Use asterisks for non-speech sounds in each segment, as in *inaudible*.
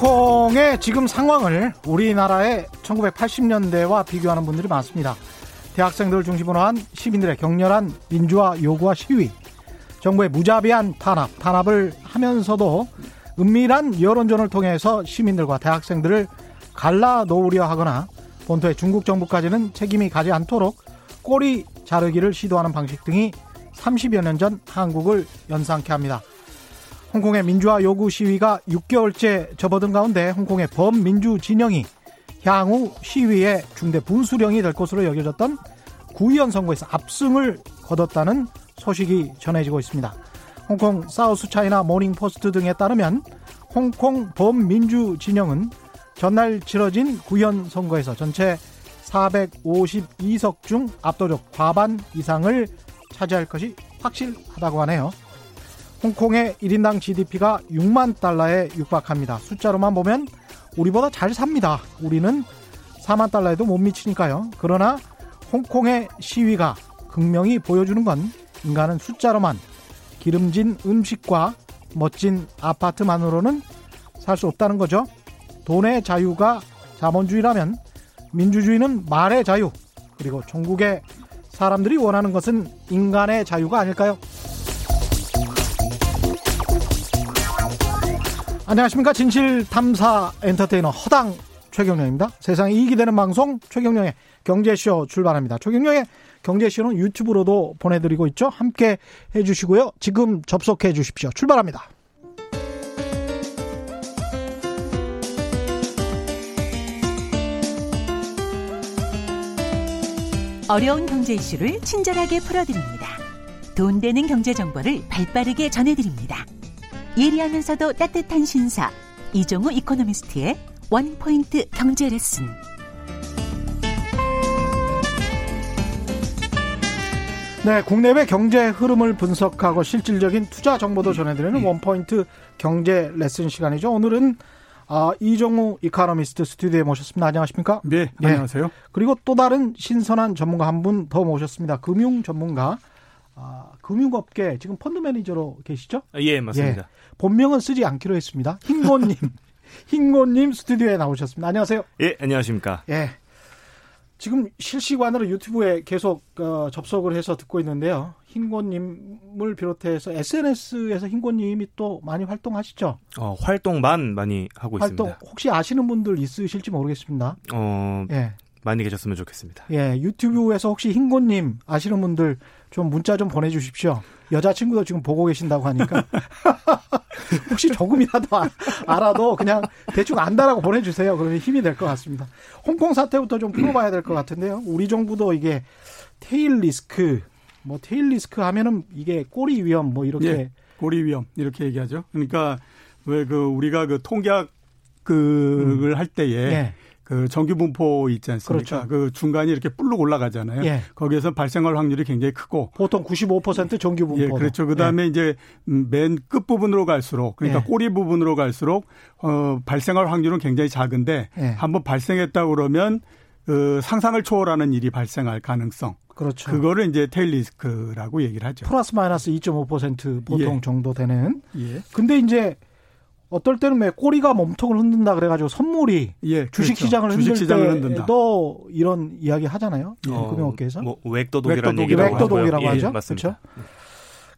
홍콩의 지금 상황을 우리나라의 1980년대와 비교하는 분들이 많습니다. 대학생들을 중심으로 한 시민들의 격렬한 민주화 요구와 시위, 정부의 무자비한 탄압, 탄압을 하면서도 은밀한 여론전을 통해서 시민들과 대학생들을 갈라 놓으려 하거나 본토의 중국 정부까지는 책임이 가지 않도록 꼬리 자르기를 시도하는 방식 등이 30여 년 전 한국을 연상케 합니다. 홍콩의 민주화 요구 시위가 6개월째 접어든 가운데 홍콩의 범민주 진영이 향후 시위의 중대 분수령이 될 것으로 여겨졌던 구의원 선거에서 압승을 거뒀다는 소식이 전해지고 있습니다. 홍콩 South China Morning Post 등에 따르면 홍콩 범민주 진영은 전날 치러진 구의원 선거에서 전체 452석 중 압도적 과반 이상을 차지할 것이 확실하다고 하네요. 홍콩의 1인당 GDP가 6만 달러에 육박합니다. 숫자로만 보면 우리보다 잘 삽니다. 우리는 4만 달러에도 못 미치니까요. 그러나 홍콩의 시위가 극명히 보여주는 건 인간은 숫자로만 기름진 음식과 멋진 아파트만으로는 살 수 없다는 거죠. 돈의 자유가 자본주의라면 민주주의는 말의 자유 그리고 전국의 사람들이 원하는 것은 인간의 자유가 아닐까요? 안녕하십니까 진실탐사 엔터테이너 허당 최경령입니다. 세상에 이익이 되는 방송 최경령의 경제쇼 출발합니다. 최경령의 경제쇼는 유튜브로도 보내드리고 있죠. 함께 해주시고요. 지금 접속해 주십시오. 출발합니다. 어려운 경제 이슈를 친절하게 풀어드립니다. 돈 되는 경제 정보를 발빠르게 전해드립니다. 예리하면서도 따뜻한 신사 이종우 이코노미스트의 원포인트 경제 레슨. 네, 국내외 경제 흐름을 분석하고 실질적인 투자 정보도 전해드리는 원포인트 경제 레슨 시간이죠. 오늘은 아, 이종우 이카노미스트 스튜디오에 모셨습니다. 안녕하십니까? 네, 안녕하세요. 네. 그리고 또 다른 신선한 전문가 한 분 더 모셨습니다. 금융 전문가. 아, 금융업계 지금 펀드 매니저로 계시죠? 예, 맞습니다. 예, 본명은 쓰지 않기로 했습니다. 흰고님. *laughs* 흰고님 스튜디오에 나오셨습니다. 안녕하세요. 예, 안녕하십니까. 예. 지금 실시간으로 유튜브에 계속 어, 접속을 해서 듣고 있는데요. 흰고님을 비롯해서 SNS에서 흰고님이 또 많이 활동하시죠? 어, 활동만 많이 하고 활동, 있습니다. 혹시 아시는 분들 있으실지 모르겠습니다. 어, 예. 많이 계셨으면 좋겠습니다. 예, 유튜브에서 혹시 흰고님 아시는 분들 좀 문자 좀 보내주십시오. 여자친구도 지금 보고 계신다고 하니까. *laughs* 혹시 조금이라도 알아도 그냥 대충 안다라고 보내주세요. 그러면 힘이 될 것 같습니다. 홍콩 사태부터 좀 풀어봐야 될 것 같은데요. 우리 정부도 이게 테일 리스크, 뭐 테일 리스크 하면은 이게 꼬리 위험 뭐 이렇게. 예, 꼬리 위험 이렇게 얘기하죠. 그러니까 왜 그 우리가 그 통계학을 음. 할 때에 예. 그 정규 분포 있지 않습니까? 그렇죠. 그 중간이 이렇게 뿔룩 올라가잖아요. 예. 거기에서 발생할 확률이 굉장히 크고 보통 95% 정규 분포. 예, 그렇죠. 그다음에 예. 이제 맨 끝 부분으로 갈수록 그러니까 예. 꼬리 부분으로 갈수록 어 발생할 확률은 굉장히 작은데 예. 한번 발생했다 그러면 그 상상을 초월하는 일이 발생할 가능성. 그렇죠. 그거를 이제 테일 리스크라고 얘기를 하죠. 플러스 마이너스 2.5% 보통 예. 정도 되는. 예. 근데 이제 어떨 때는 왜 꼬리가 몸통을 흔든다 그래가지고 선물이 예, 주식 시장을 그렇죠. 흔들 주식 때도 이런 이야기 하잖아요. 어, 금융업계에서. 뭐 웩도독이라는 얘기도 웩도독이라고 하죠. 예, 맞습니다. 그렇죠.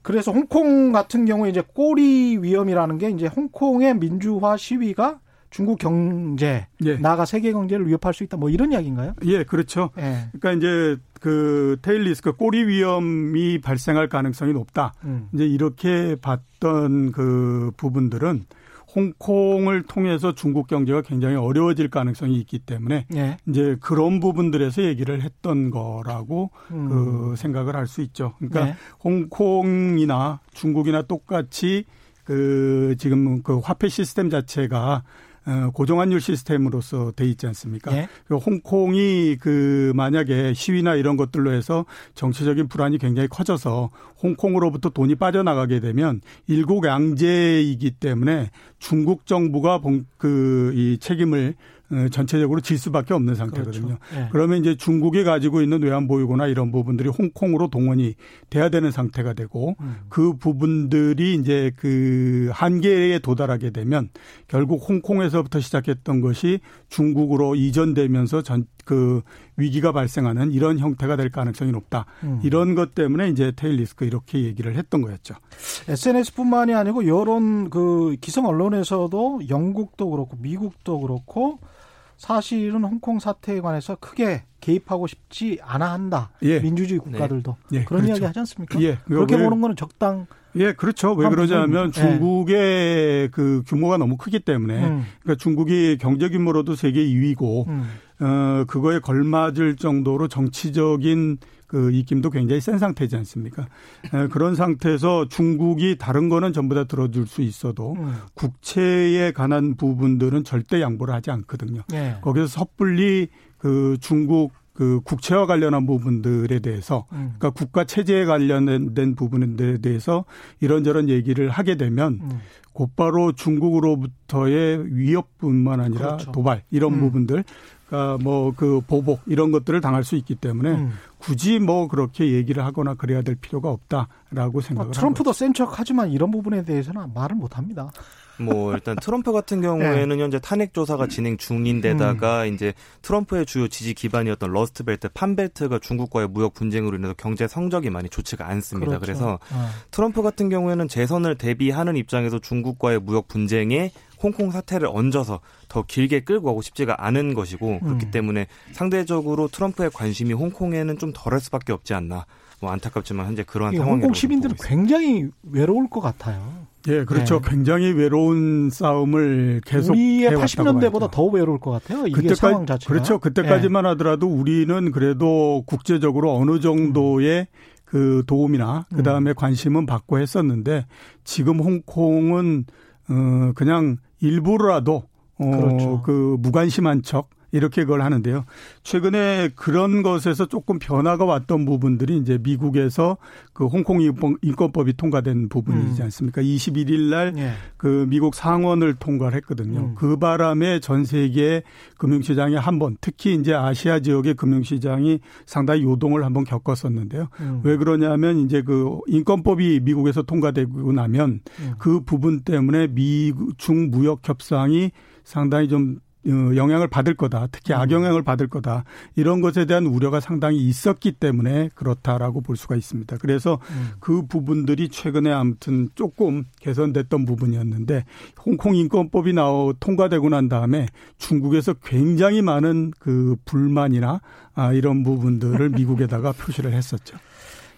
그래서 홍콩 같은 경우에 이제 꼬리 위험이라는 게 이제 홍콩의 민주화 시위가 중국 경제 예. 나아가 세계 경제를 위협할 수 있다 뭐 이런 이야기인가요? 예, 그렇죠. 예. 그러니까 이제 그 테일 리스크 꼬리 위험이 발생할 가능성이 높다. 음. 이제 이렇게 봤던 그 부분들은 홍콩을 통해서 중국 경제가 굉장히 어려워질 가능성이 있기 때문에 네. 이제 그런 부분들에서 얘기를 했던 거라고 음. 그 생각을 할 수 있죠. 그러니까 네. 홍콩이나 중국이나 똑같이 그 지금 그 화폐 시스템 자체가 어, 고정환율 시스템으로서 돼 있지 않습니까? 예. 그 홍콩이 그 만약에 시위나 이런 것들로 해서 정치적인 불안이 굉장히 커져서 홍콩으로부터 돈이 빠져나가게 되면 일국 양제이기 때문에 중국 정부가 그 이 책임을 어, 전체적으로 질 수밖에 없는 상태거든요. 그렇죠. 네. 그러면 이제 중국이 가지고 있는 외환 보유고나 이런 부분들이 홍콩으로 동원이 돼야 되는 상태가 되고 음. 그 부분들이 이제 그 한계에 도달하게 되면 결국 홍콩에서부터 시작했던 것이 중국으로 이전되면서 전 그 위기가 발생하는 이런 형태가 될 가능성이 높다. 음. 이런 것 때문에 이제 테일 리스크 이렇게 얘기를 했던 거였죠. SNS뿐만이 아니고 여론 그 기성 언론에서도 영국도 그렇고 미국도 그렇고 사실은 홍콩 사태에 관해서 크게 개입하고 싶지 않아 한다. 예. 민주주의 네. 국가들도 네. 예, 그런 그렇죠. 이야기 하지 않습니까? 예. 그렇게 왜, 보는 거는 적당. 예, 그렇죠. 왜 그러냐면 예. 중국의 그 규모가 너무 크기 때문에 음. 그러니까 중국이 경제 규모로도 세계 2위고 음. 어 그거에 걸맞을 정도로 정치적인 그 입김도 굉장히 센 상태지 않습니까? 에, 그런 상태에서 중국이 다른 거는 전부 다 들어줄 수 있어도 음. 국채에 관한 부분들은 절대 양보를 하지 않거든요. 네. 거기서 섣불리 그 중국 그 국채와 관련한 부분들에 대해서 음. 그러니까 국가 체제에 관련된 부분들에 대해서 이런저런 얘기를 하게 되면 음. 곧바로 중국으로부터의 위협뿐만 아니라 그렇죠. 도발 이런 음. 부분들 뭐그 보복 이런 것들을 당할 수 있기 때문에 음. 굳이 뭐 그렇게 얘기를 하거나 그래야 될 필요가 없다라고 생각을 아, 트럼프도 센 척하지만 이런 부분에 대해서는 말을 못 합니다. 뭐 일단 트럼프 같은 경우에는 네. 현재 탄핵 조사가 진행 중인데다가 음. 이제 트럼프의 주요 지지 기반이었던 Rust Belt, Farm Belt가 중국과의 무역 분쟁으로 인해서 경제 성적이 많이 좋지가 않습니다. 그렇죠. 그래서 어. 트럼프 같은 경우에는 재선을 대비하는 입장에서 중국과의 무역 분쟁에 홍콩 사태를 얹어서 더 길게 끌고 가고 싶지가 않은 것이고 그렇기 음. 때문에 상대적으로 트럼프의 관심이 홍콩에는 좀 덜할 수밖에 없지 않나. 뭐 안타깝지만 현재 그러한 상황이 홍콩 시민들은 굉장히 외로울 것 같아요. 예, 그렇죠. 네. 굉장히 외로운 싸움을 계속 우리의 80년대보다 더 외로울 것 같아요. 이게 그때까지, 상황 자체가. 그렇죠. 그때까지만 네. 하더라도 우리는 그래도 국제적으로 어느 정도의 음. 그 도움이나 그 다음에 음. 관심은 받고 했었는데 지금 홍콩은 어 그냥 일부라도 어, 그렇죠. 그 무관심한 척 이렇게 그걸 하는데요. 최근에 그런 것에서 조금 변화가 왔던 부분들이 이제 미국에서 그 홍콩 인권법이 통과된 부분이지 음. 않습니까? 21일 날그 예. 그 미국 상원을 통과를 했거든요. 음. 그 바람에 전 세계 금융시장에 한 번, 특히 이제 아시아 지역의 금융시장이 상당히 요동을 한번 겪었었는데요. 음. 왜 그러냐면 이제 그 인권법이 미국에서 통과되고 나면 음. 그 부분 때문에 미중 무역 협상이 상당히 좀 어, 영향을 받을 거다. 특히 음. 악영향을 받을 거다. 이런 것에 대한 우려가 상당히 있었기 때문에 그렇다라고 볼 수가 있습니다. 그래서 음. 그 부분들이 최근에 아무튼 조금 개선됐던 부분이었는데 홍콩 인권법이 나오 통과되고 난 다음에 중국에서 굉장히 많은 그 불만이나 아, 이런 부분들을 *laughs* 미국에다가 표시를 했었죠.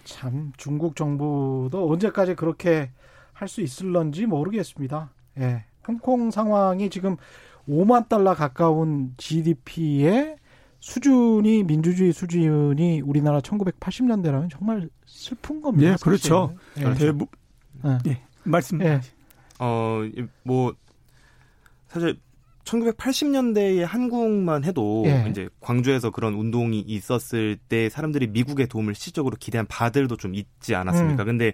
참 중국 정부도 언제까지 그렇게 할 수 있을런지 모르겠습니다. 예. 홍콩 상황이 지금 5만 달러 가까운 GDP의 수준이 민주주의 수준이 우리나라 1980년대라면 정말 슬픈 겁니다. 예, 그렇죠. 예. 대부 예. 예. 말씀. 예. 어, 뭐 사실 1980년대에 한국만 해도 예. 이제 광주에서 그런 운동이 있었을 때 사람들이 미국의 도움을 실질적으로 기대한 바들도 좀 있지 않았습니까? 음. 근데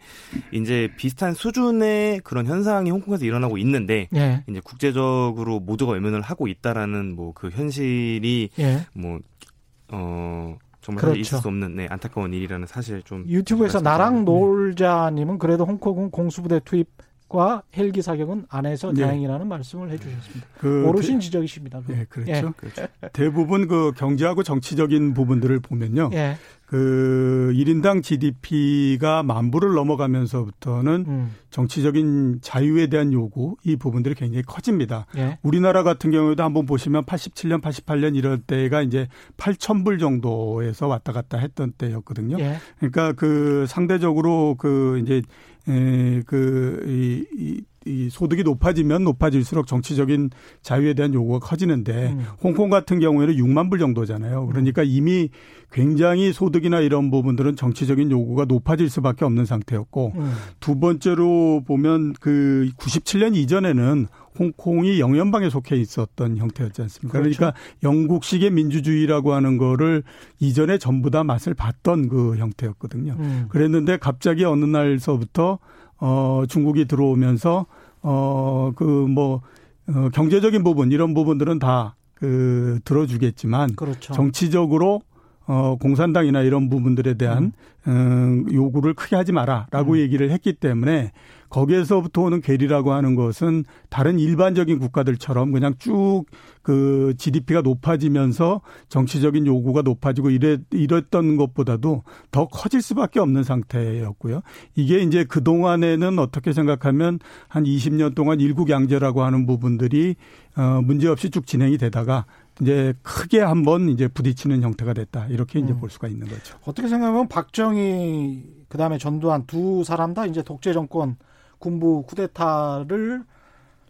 이제 비슷한 수준의 그런 현상이 홍콩에서 일어나고 있는데 예. 이제 국제적으로 모두가 외면을 하고 있다라는 뭐 그 현실이 예. 뭐어 정말 그렇죠. 있을 수 없는 네, 안타까운 일이라는 사실 좀 유튜브에서 나랑 놀자님은 그래도 홍콩은 공수부대 투입 과 헬기 사격은 안 해서 네. 다행이라는 말씀을 해주셨습니다. 그 오르신 대, 지적이십니다. 네, 그렇죠. 예. 그렇죠. 대부분 그 경제하고 정치적인 부분들을 보면요. 예. 그 1인당 GDP가 만 불을 넘어가면서부터는 음. 정치적인 자유에 대한 요구 이 부분들이 굉장히 커집니다. 예. 우리나라 같은 경우에도 한번 보시면 87년, 88년 이럴 때가 이제 8천 불 정도에서 왔다 갔다 했던 때였거든요. 예. 그러니까 그 상대적으로 그 이제 에, 그, 이, 이, 이 소득이 높아지면 높아질수록 정치적인 자유에 대한 요구가 커지는데 음. 홍콩 같은 경우에는 6만 불 정도잖아요. 그러니까 이미 굉장히 소득이나 이런 부분들은 정치적인 요구가 높아질 수밖에 없는 상태였고 음. 두 번째로 보면 그 97년 이전에는 홍콩이 영연방에 속해 있었던 형태였지 않습니까? 그렇죠. 그러니까 영국식의 민주주의라고 하는 거를 이전에 전부 다 맛을 봤던 그 형태였거든요. 음. 그랬는데 갑자기 어느 날서부터 어 중국이 들어오면서 어 그 뭐 어, 경제적인 부분 이런 부분들은 다 그 들어주겠지만 그렇죠. 정치적으로 어, 공산당이나 이런 부분들에 대한 음. 음, 요구를 크게 하지 마라라고 음. 얘기를 했기 때문에 거기에서부터 오는 괴리라고 하는 것은 다른 일반적인 국가들처럼 그냥 쭉 그 GDP가 높아지면서 정치적인 요구가 높아지고 이래 이랬던 것보다도 더 커질 수밖에 없는 상태였고요. 이게 이제 그 동안에는 어떻게 생각하면 한 20년 동안 일국 양제라고 하는 부분들이 어 문제 없이 쭉 진행이 되다가 이제 크게 한번 이제 부딪히는 형태가 됐다. 이렇게 이제 음. 볼 수가 있는 거죠. 어떻게 생각하면 박정희 그다음에 전두환 두 사람 다 이제 독재 정권 군부 쿠데타를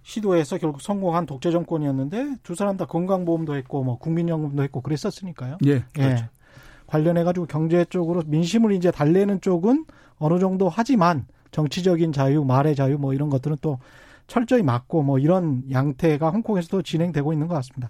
시도해서 결국 성공한 독재 정권이었는데 두 사람 다 건강보험도 했고 뭐 국민연금도 했고 그랬었으니까요. 예. 예. 그렇죠. 예. 관련해 가지고 경제 쪽으로 민심을 이제 달래는 쪽은 어느 정도 하지만 정치적인 자유, 말의 자유 뭐 이런 것들은 또 철저히 막고 뭐 이런 양태가 홍콩에서도 진행되고 있는 것 같습니다.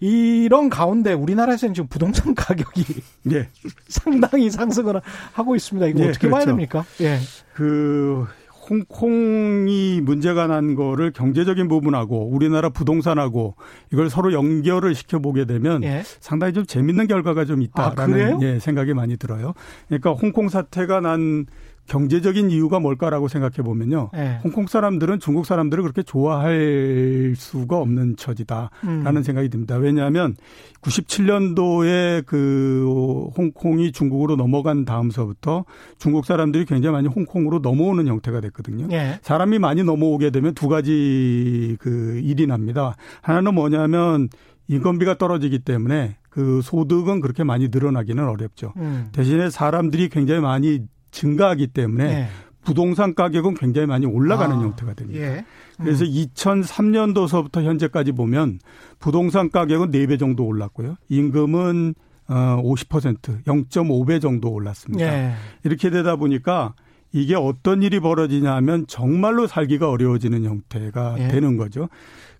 이런 가운데 우리나라에서는 지금 부동산 *laughs* 가격이 예. 상당히 상승을 하고 있습니다. 이거 예, 어떻게 그렇죠. 봐야 됩니까? 예. 그 홍콩이 문제가 난 거를 경제적인 부분하고 우리나라 부동산하고 이걸 서로 연결을 시켜 보게 되면 예. 상당히 좀 재밌는 결과가 좀 있다라는 아, 예, 생각이 많이 들어요. 그러니까 홍콩 사태가 난 경제적인 이유가 뭘까라고 생각해 보면요. 네. 홍콩 사람들은 중국 사람들을 그렇게 좋아할 수가 없는 처지다라는 음. 생각이 듭니다. 왜냐하면 97년도에 그 홍콩이 중국으로 넘어간 다음서부터 중국 사람들이 굉장히 많이 홍콩으로 넘어오는 형태가 됐거든요. 네. 사람이 많이 넘어오게 되면 두 가지 그 일이 납니다. 하나는 뭐냐면 인건비가 떨어지기 때문에 그 소득은 그렇게 많이 늘어나기는 어렵죠. 음. 대신에 사람들이 굉장히 많이 증가하기 때문에 네. 부동산 가격은 굉장히 많이 올라가는 아, 형태가 됩니다. 예. 음. 그래서 2003년도서부터 현재까지 보면 부동산 가격은 4배 정도 올랐고요. 임금은 어50% 0.5배 정도 올랐습니다. 예. 이렇게 되다 보니까 이게 어떤 일이 벌어지냐면 정말로 살기가 어려워지는 형태가 예. 되는 거죠.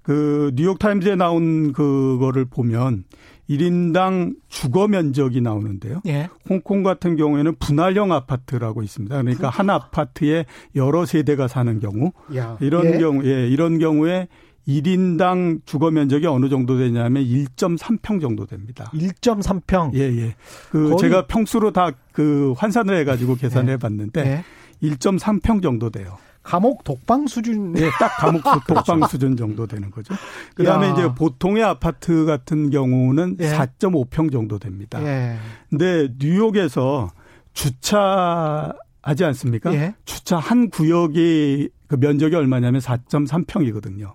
그 뉴욕 타임즈에 나온 그거를 보면 1인당 주거 면적이 나오는데요. 예. 홍콩 같은 경우에는 분할형 아파트라고 있습니다. 그러니까 한 아파트에 여러 세대가 사는 경우 야. 이런 예. 경우 예, 이런 경우에 1인당 주거 면적이 어느 정도 되냐면 1.3평 정도 됩니다. 1.3평. 예, 예. 그 제가 평수로 다 그 환산을 해 가지고 계산해 예. 봤는데 1.3평 정도 돼요. 감옥 독방 수준. 네, 딱 감옥 *laughs* 독방. 수준 정도 되는 거죠. 그 다음에 이제 보통의 아파트 같은 경우는 예. 4.5평 정도 됩니다. 예. 근데 뉴욕에서 주차하지 않습니까? 예. 주차 한 구역이 그 면적이 얼마냐면 4.3평이거든요.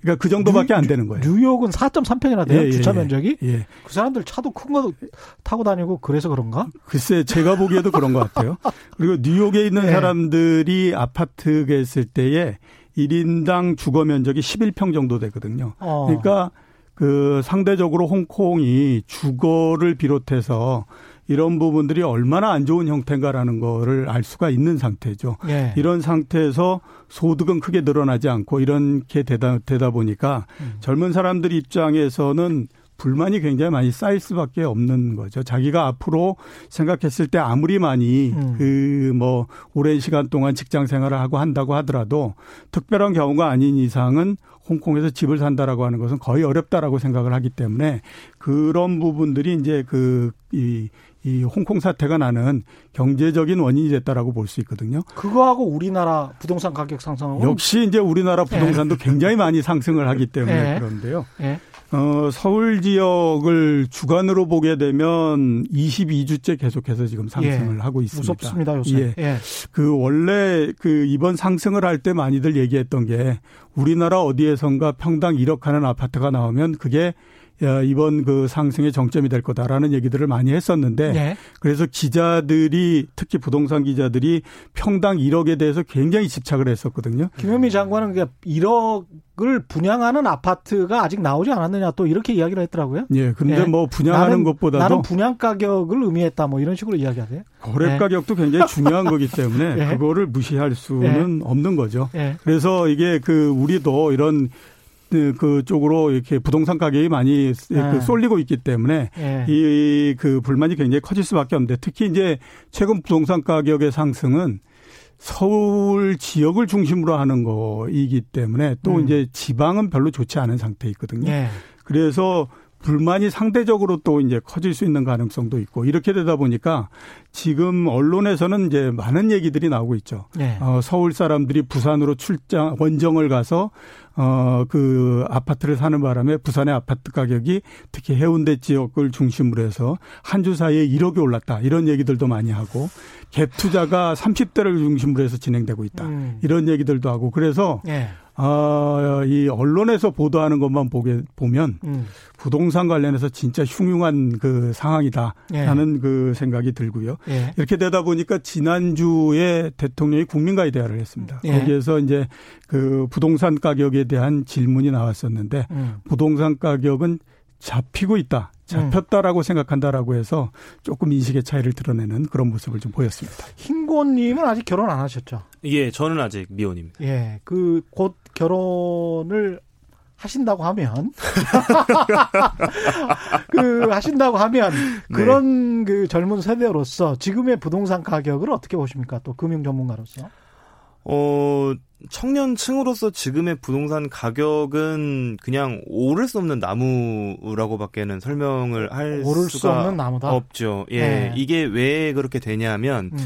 그러니까 그 정도밖에 뉴, 안 되는 거예요. 뉴욕은 4.3평이나 돼요. 예, 예, 주차 예. 면적이? 예. 그 사람들 차도 큰 거 타고 다니고 그래서 그런가? 글쎄, 제가 보기에도 그런 것 같아요. 그리고 뉴욕에 있는 예. *laughs* 사람들이 아파트에 있을 때에 1인당 주거 면적이 11평 정도 되거든요. 어. 그러니까 그 상대적으로 홍콩이 주거를 비롯해서 이런 부분들이 얼마나 안 좋은 형태인가라는 거를 알 수가 있는 상태죠. 예. 이런 상태에서 소득은 크게 늘어나지 않고 이렇게 되다, 되다 보니까 음. 젊은 사람들 입장에서는 불만이 굉장히 많이 쌓일 수밖에 없는 거죠. 자기가 앞으로 생각했을 때 아무리 많이 음. 그뭐 오랜 시간 동안 직장 생활을 하고 한다고 하더라도 특별한 경우가 아닌 이상은 홍콩에서 집을 산다라고 하는 것은 거의 어렵다라고 생각을 하기 때문에 그런 부분들이 이제 그 이 이 홍콩 사태가 나는 경제적인 원인이 됐다라고 볼 수 있거든요. 그거하고 우리나라 부동산 가격 상승하고 역시 이제 우리나라 부동산도 네. 굉장히 많이 상승을 하기 때문에 네. 그런데요. 네. 어, 서울 지역을 주간으로 보게 되면 22주째 계속해서 지금 상승을 예. 하고 있습니다. 무섭습니다, 요새. 예. 예. 그 원래 그 이번 상승을 할 때 많이들 얘기했던 게 우리나라 어디에선가 평당 1억 하는 아파트가 나오면 그게 이번 그 상승의 정점이 될 거다라는 얘기들을 많이 했었는데 네. 그래서 기자들이 특히 부동산 기자들이 평당 1억에 대해서 굉장히 집착을 했었거든요. 김현미 장관은 1억을 분양하는 아파트가 아직 나오지 않았느냐 또 이렇게 이야기를 했더라고요. 예. 근데 네. 뭐 분양하는 나는, 것보다도 나는 분양 가격을 의미했다 뭐 이런 식으로 이야기하세요. 거래 네. 가격도 굉장히 중요한 거기 때문에 *laughs* 네. 그거를 무시할 수는 네. 없는 거죠. 네. 그래서 이게 그 우리도 이런 그, 그쪽으로 이렇게 부동산 가격이 많이 그 네. 그 쏠리고 있기 때문에 네. 이그 불만이 굉장히 커질 수밖에 없는데 특히 이제 최근 부동산 가격의 상승은 서울 지역을 중심으로 하는 거이기 때문에 또 음. 이제 지방은 별로 좋지 않은 상태에 있거든요. 네. 그래서 불만이 상대적으로 또 이제 커질 수 있는 가능성도 있고 이렇게 되다 보니까 지금 언론에서는 이제 많은 얘기들이 나오고 있죠. 네. 어, 서울 사람들이 부산으로 출장 원정을 가서 어, 그 아파트를 사는 바람에 부산의 아파트 가격이 특히 해운대 지역을 중심으로 해서 한 주 사이에 1억이 올랐다. 이런 얘기들도 많이 하고 갭 투자가 30대를 중심으로 해서 진행되고 있다. 음. 이런 얘기들도 하고 그래서 네. 아, 이 언론에서 보도하는 것만 보게 보면 음. 부동산 관련해서 진짜 흉흉한 그 상황이다 하는 예. 그 생각이 들고요. 예. 이렇게 되다 보니까 지난주에 대통령이 국민과의 대화를 했습니다. 예. 거기에서 이제 그 부동산 가격에 대한 질문이 나왔었는데 음. 부동산 가격은 잡히고 있다. 잡혔다라고 음. 생각한다라고 해서 조금 인식의 차이를 드러내는 그런 모습을 좀 보였습니다. 흰고님은 아직 결혼 안 하셨죠? 예, 저는 아직 미혼입니다. 예, 그 곧 결혼을 하신다고 하면 *laughs* 그 하신다고 하면 네. 그런 네. 그 젊은 세대로서 지금의 부동산 가격을 어떻게 보십니까? 또 금융 전문가로서. 어, 청년층으로서 지금의 부동산 가격은 그냥 오를 수 없는 나무라고밖에는 설명을 할 오를 수가 수 없는 나무다. 없죠. 예. 네. 이게 왜 그렇게 되냐면 음.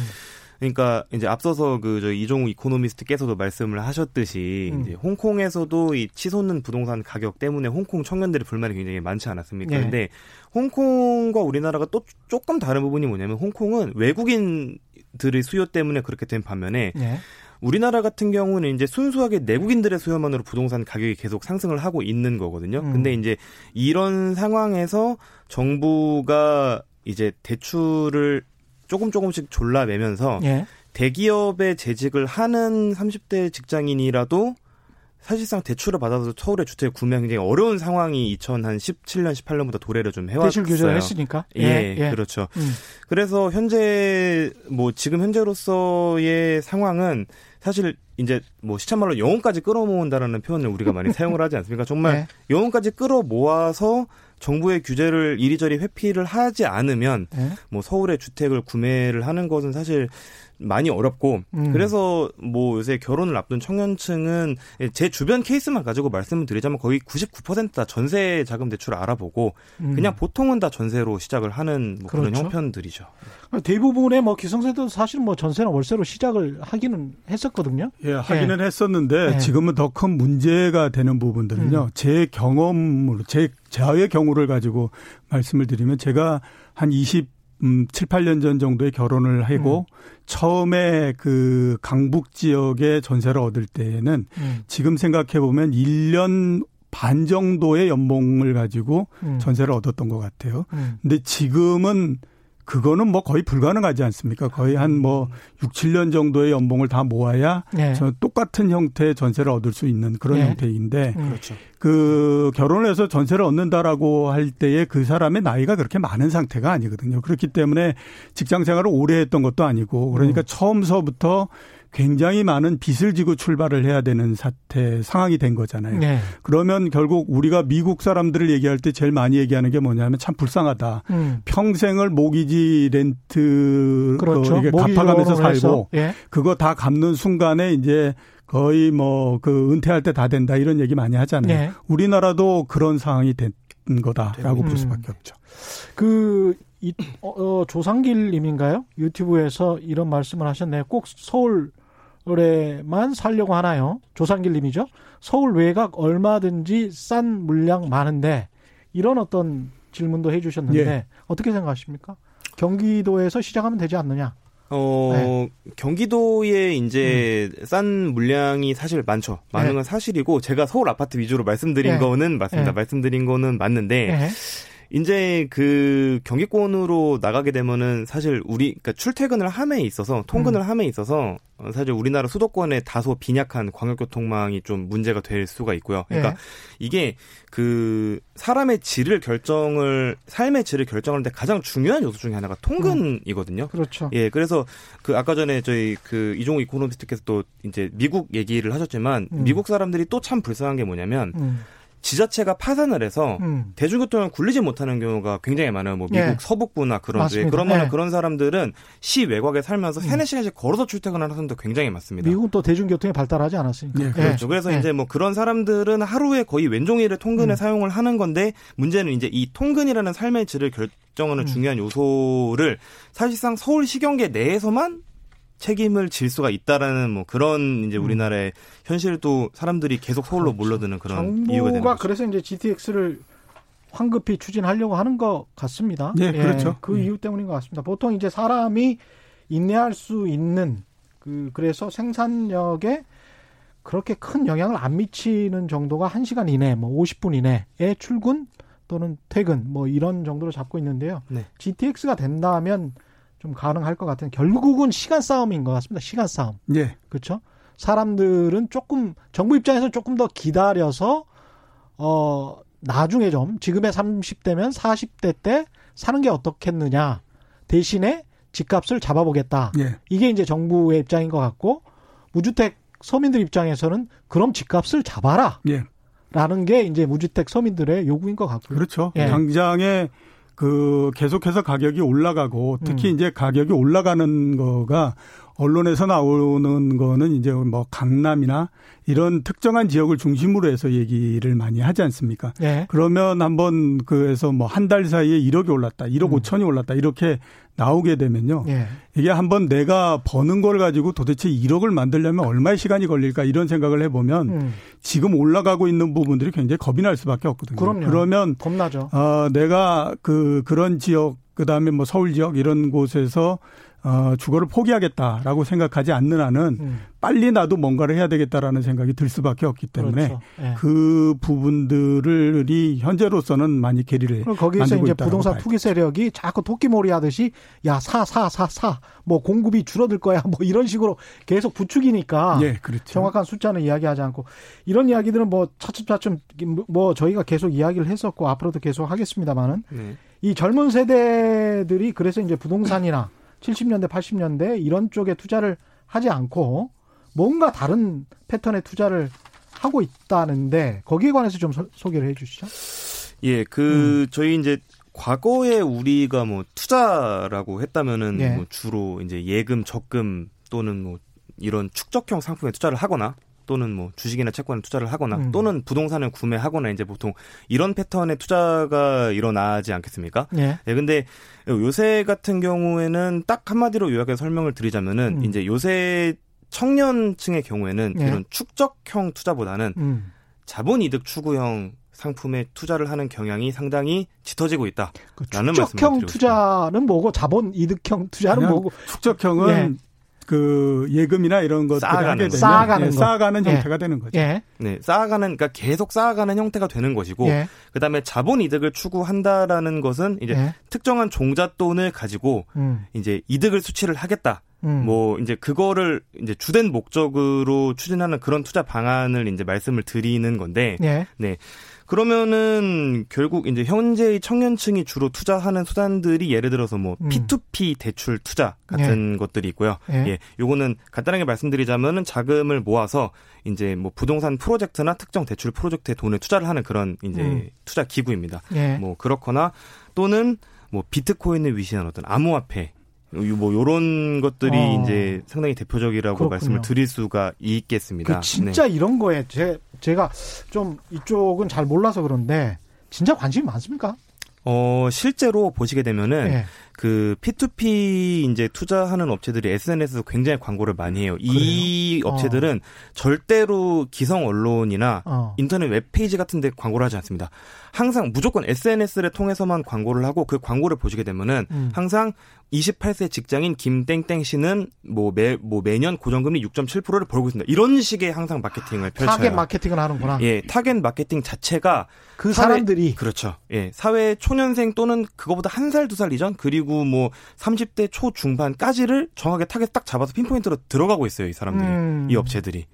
그러니까 이제 앞서서 그저 이종우 이코노미스트께서도 말씀을 하셨듯이 음. 이제 홍콩에서도 이 치솟는 부동산 가격 때문에 홍콩 청년들의 불만이 굉장히 많지 않았습니까? 네. 근데 홍콩과 우리나라가 또 조금 다른 부분이 뭐냐면 홍콩은 외국인들의 수요 때문에 그렇게 된 반면에 네. 우리나라 같은 경우는 이제 순수하게 내국인들의 수요만으로 부동산 가격이 계속 상승을 하고 있는 거거든요. 음. 근데 이제 이런 상황에서 정부가 이제 대출을 조금 조금씩 졸라매면서 예. 대기업에 재직을 하는 30대 직장인이라도 사실상 대출을 받아서 서울의 주택 구매 굉장히 어려운 상황이 2017년, 18년부터 도래를 좀 해왔어요. 대출 규제를 했으니까. 예, 예, 예. 그렇죠. 음. 그래서 현재 뭐 지금 현재로서의 상황은 사실 이제 뭐 시참말로 영혼까지 끌어모은다라는 표현을 우리가 많이 *laughs* 사용을 하지 않습니까? 정말 네. 영혼까지 끌어모아서 정부의 규제를 이리저리 회피를 하지 않으면 네. 뭐 서울의 주택을 구매를 하는 것은 사실 많이 어렵고 음. 그래서 뭐 요새 결혼을 앞둔 청년층은 제 주변 케이스만 가지고 말씀을 드리자면 거의 99%다 전세 자금 대출을 알아보고 음. 그냥 보통은 다 전세로 시작을 하는 뭐 그렇죠. 그런 형편들이죠. 대부분의 뭐 기성세도 사실 뭐 전세나 월세로 시작을 하기는 했었거든요. 예, 하기는 예. 했었는데 예. 지금은 더 큰 문제가 되는 부분들은요. 음. 제 경험으로 제 저의 경우를 가지고 말씀을 드리면 제가 한 20, 음, 7, 8년 전 정도에 결혼을 하고 음. 처음에 그 강북 지역에 전세를 얻을 때에는 음. 지금 생각해 보면 1년 반 정도의 연봉을 가지고 음. 전세를 얻었던 것 같아요. 음. 근데 지금은 그거는 뭐 거의 불가능하지 않습니까? 거의 한 뭐 6, 7년 정도의 연봉을 다 모아야 네. 저 똑같은 형태의 전세를 얻을 수 있는 그런 네. 형태인데 음. 그렇죠. 그 결혼해서 전세를 얻는다라고 할 때에 그 사람의 나이가 그렇게 많은 상태가 아니거든요. 그렇기 때문에 직장 생활을 오래 했던 것도 아니고 그러니까 음. 처음서부터 굉장히 많은 빚을 지고 출발을 해야 되는 사태 상황이 된 거잖아요. 네. 그러면 결국 우리가 미국 사람들을 얘기할 때 제일 많이 얘기하는 게 뭐냐면 참 불쌍하다. 음. 평생을 모기지 렌트 그렇죠. 그 갚아가면서 살고 예. 그거 다 갚는 순간에 이제 거의 뭐 그 은퇴할 때 다 된다 이런 얘기 많이 하잖아요. 네. 우리나라도 그런 상황이 된 거다라고 음. 볼 수밖에 없죠. 그 이, 어, 어, 조상길 님인가요? 유튜브에서 이런 말씀을 하셨네요. 꼭 서울 에만 살려고 하나요? 조상길님이죠. 서울 외곽 얼마든지 싼 물량 많은데 이런 어떤 질문도 해주셨는데 예. 어떻게 생각하십니까? 경기도에서 시작하면 되지 않느냐? 어, 네. 경기도에 이제 음. 싼 물량이 사실 많죠. 많은 네. 건 사실이고 제가 서울 아파트 위주로 말씀드린 네. 거는 맞습니다. 네. 말씀드린 거는 맞는데 네. 이제 그 경기권으로 나가게 되면은 사실 우리 그러니까 출퇴근을 함에 있어서 통근을 음. 함에 있어서 사실 우리나라 수도권에 다소 빈약한 광역교통망이 좀 문제가 될 수가 있고요. 그러니까 예. 이게 그 사람의 질을 결정을 삶의 질을 때 가장 중요한 요소 중에 하나가 통근이거든요. 음. 그렇죠. 예, 그래서 그 아까 전에 저희 그 이종우 이코노미스트께서 또 이제 미국 얘기를 하셨지만 음. 미국 사람들이 또 참 불쌍한 게 뭐냐면 음. 지자체가 파산을 해서 음. 대중교통을 굴리지 못하는 경우가 굉장히 많아요. 뭐 미국 예. 서북부나 그런 데 그러면 예. 그런 사람들은 시 외곽에 살면서 음. 3, 4시간씩 걸어서 출퇴근하는 사람도 굉장히 많습니다. 미국은 또 대중교통이 발달하지 않았으니까. 네, 그렇죠. 예. 그래서 예. 이제 뭐 그런 사람들은 하루에 거의 왼종일을 통근에 음. 사용을 하는 건데 문제는 이제 이 통근이라는 삶의 질을 결정하는 음. 중요한 요소를 사실상 서울 시경계 내에서만 책임을 질 수가 있다라는 뭐 그런 이제 음. 우리나라의 현실도 사람들이 계속 서울로 그렇죠. 몰려드는 그런 이유가 되는 거죠. 그래서 이제 GTX를 황급히 추진하려고 하는 것 같습니다. 네, 예, 그렇죠. 그 네. 이유 때문인 것 같습니다. 보통 이제 사람이 인내할 수 있는 그 그래서 생산력에 그렇게 큰 영향을 안 미치는 정도가 1시간 이내, 뭐 50분 이내에 출근 또는 퇴근 뭐 이런 정도로 잡고 있는데요. 네. GTX가 된다면 좀 가능할 것 같은 결국은 시간 싸움인 것 같습니다. 시간 싸움. 예. 그렇죠? 사람들은 조금 정부 입장에서 조금 더 기다려서 어 나중에 좀 지금의 30대면 40대 때 사는 게 어떻겠느냐 대신에 집값을 잡아보겠다. 예. 이게 이제 정부의 입장인 것 같고 무주택 서민들 입장에서는 그럼 집값을 잡아라. 예. 라는 게 이제 무주택 서민들의 요구인 것 같고요. 그렇죠. 예. 당장에 그 계속해서 가격이 올라가고 특히 음. 이제 가격이 올라가는 거가 언론에서 나오는 거는 이제 뭐 강남이나 이런 특정한 지역을 중심으로 해서 얘기를 많이 하지 않습니까? 네. 그러면 한번 그에서 뭐 한 달 사이에 1억이 올랐다, 1억 음. 5천이 올랐다 이렇게 나오게 되면요. 네. 이게 한번 내가 버는 걸 가지고 도대체 1억을 만들려면 얼마의 시간이 걸릴까 이런 생각을 해보면 음. 지금 올라가고 있는 부분들이 굉장히 겁이 날 수밖에 없거든요. 그럼요. 그러면 겁나죠. 어, 내가 그 그런 지역 그다음에 뭐 서울 지역 이런 곳에서 어, 주거를 포기하겠다라고 생각하지 않는 한은 음. 빨리 나도 뭔가를 해야 되겠다라는 생각이 들 수밖에 없기 때문에 그렇죠. 네. 그 부분들이 현재로서는 많이 괴리를 거기서 이제 부동산 투기 세력이 자꾸 토끼몰이 하듯이 야 사 사 사 사 뭐 공급이 줄어들 거야 뭐 이런 식으로 계속 부추기니까 네, 그렇죠. 정확한 숫자는 이야기하지 않고 이런 이야기들은 뭐 차츰차츰 뭐 저희가 계속 이야기를 했었고 앞으로도 계속 하겠습니다만은 네. 이 젊은 세대들이 그래서 이제 부동산이나 70년대, 80년대 이런 쪽에 투자를 하지 않고 뭔가 다른 패턴의 투자를 하고 있다는데 거기에 관해서 좀 소, 개를 해 주시죠. 예, 그 음. 저희 이제 과거에 우리가 뭐 투자라고 했다면은 예. 뭐 주로 이제 예금, 적금 또는 뭐 이런 축적형 상품에 투자를 하거나 또는 뭐 주식이나 채권에 투자를 하거나 음. 또는 부동산을 구매하거나 이제 보통 이런 패턴의 투자가 일어나지 않겠습니까? 예. 네, 근데 요새 같은 경우에는 딱 한마디로 요약해서 설명을 드리자면은 음. 이제 요새 청년층의 경우에는 예. 이런 축적형 투자보다는 음. 자본 이득 추구형 상품에 투자를 하는 경향이 상당히 짙어지고 있다라는 그 축적형 투자는 뭐고 자본 이득형 투자는 뭐고 축적형은 예. 그 예금이나 이런 것들을 쌓아가는 하게 되면 쌓아가는, 예, 쌓아가는 예. 형태가 되는 거죠. 예. 네, 쌓아가는 그러니까 계속 쌓아가는 형태가 되는 것이고 예. 그다음에 자본 이득을 추구한다라는 것은 이제 예. 특정한 종잣돈을 가지고 음. 이제 이득을 수치를 하겠다. 음. 뭐 이제 그거를 이제 주된 목적으로 추진하는 그런 투자 방안을 이제 말씀을 드리는 건데 예. 네. 그러면은 결국 이제 현재의 청년층이 주로 투자하는 수단들이 예를 들어서 뭐 음. P2P 대출 투자 같은 예. 것들이 있고요. 예. 예. 요거는 간단하게 말씀드리자면은 자금을 모아서 이제 뭐 부동산 프로젝트나 특정 대출 프로젝트에 돈을 투자를 하는 그런 이제 음. 투자 기구입니다. 예. 뭐 그렇거나 또는 뭐 비트코인을 위시한 어떤 암호화폐 뭐 요런 것들이 어. 이제 상당히 대표적이라고 그렇군요. 말씀을 드릴 수가 있겠습니다. 그 진짜 네. 이런 거에 제 제가 좀 이쪽은 잘 몰라서 그런데 진짜 관심이 많습니까? 어, 실제로 보시게 되면은 네. 그 P2P 이제 투자하는 업체들이 SNS에서 굉장히 광고를 많이 해요. 그래요? 이 어. 업체들은 절대로 기성 언론이나 어. 인터넷 웹페이지 같은 데 광고를 하지 않습니다. 항상 무조건 SNS를 통해서만 광고를 하고 그 광고를 보시게 되면은 음. 항상 28세 직장인 김땡땡 씨는 뭐 매, 뭐 매년 고정금리 6.7%를 벌고 있습니다. 이런 식의 항상 마케팅을 펼쳐요. 타겟 마케팅을 하는구나. 예, 타겟 마케팅 자체가 그 사람들이 그렇죠. 예, 사회 초 년생 또는 그거보다 한 살 두 살 이전 그리고 뭐 30대 초 중반까지를 정확하게 타겟 딱 잡아서 pinpoint로 들어가고 있어요, 이 사람들이. 음. 이 업체들이.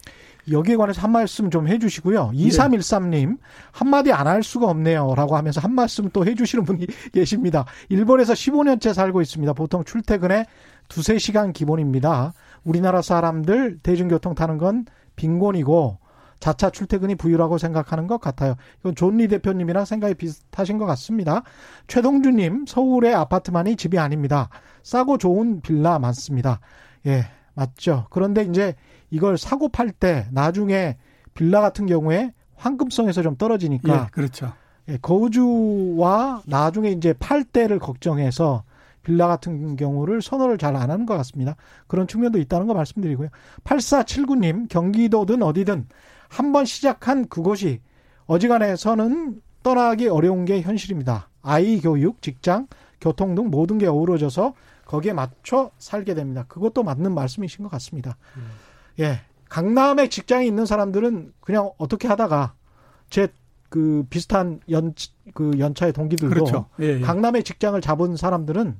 여기에 관해서 한 말씀 좀 해주시고요. 2313님, 한마디 안 할 수가 없네요. 라고 하면서 한 말씀 또 해주시는 분이 *laughs* 계십니다. 일본에서 15년째 살고 있습니다. 보통 출퇴근에 두세 시간 기본입니다. 우리나라 사람들 대중교통 타는 건 빈곤이고, 자차 출퇴근이 부유라고 생각하는 것 같아요. 이건 존리 대표님이랑 생각이 비슷하신 것 같습니다. 최동주님, 서울의 아파트만이 집이 아닙니다. 싸고 좋은 빌라 많습니다. 예, 맞죠. 그런데 이제 이걸 사고 팔 때 나중에 빌라 같은 경우에 황금성에서 좀 떨어지니까. 예, 그렇죠. 예, 거주와 나중에 이제 팔 때를 걱정해서 빌라 같은 경우를 선호를 잘 안 하는 것 같습니다. 그런 측면도 있다는 거 말씀드리고요. 8479님, 경기도든 어디든 한번 시작한 그곳이 어지간해서는 떠나기 어려운 게 현실입니다. 아이 교육, 직장, 교통 등 모든 게 어우러져서 거기에 맞춰 살게 됩니다. 그것도 맞는 말씀이신 것 같습니다. 음. 예. 강남에 직장이 있는 사람들은 그냥 어떻게 하다가 제 그 비슷한 연, 그 연차의 동기들도 그렇죠. 예, 예. 강남에 직장을 잡은 사람들은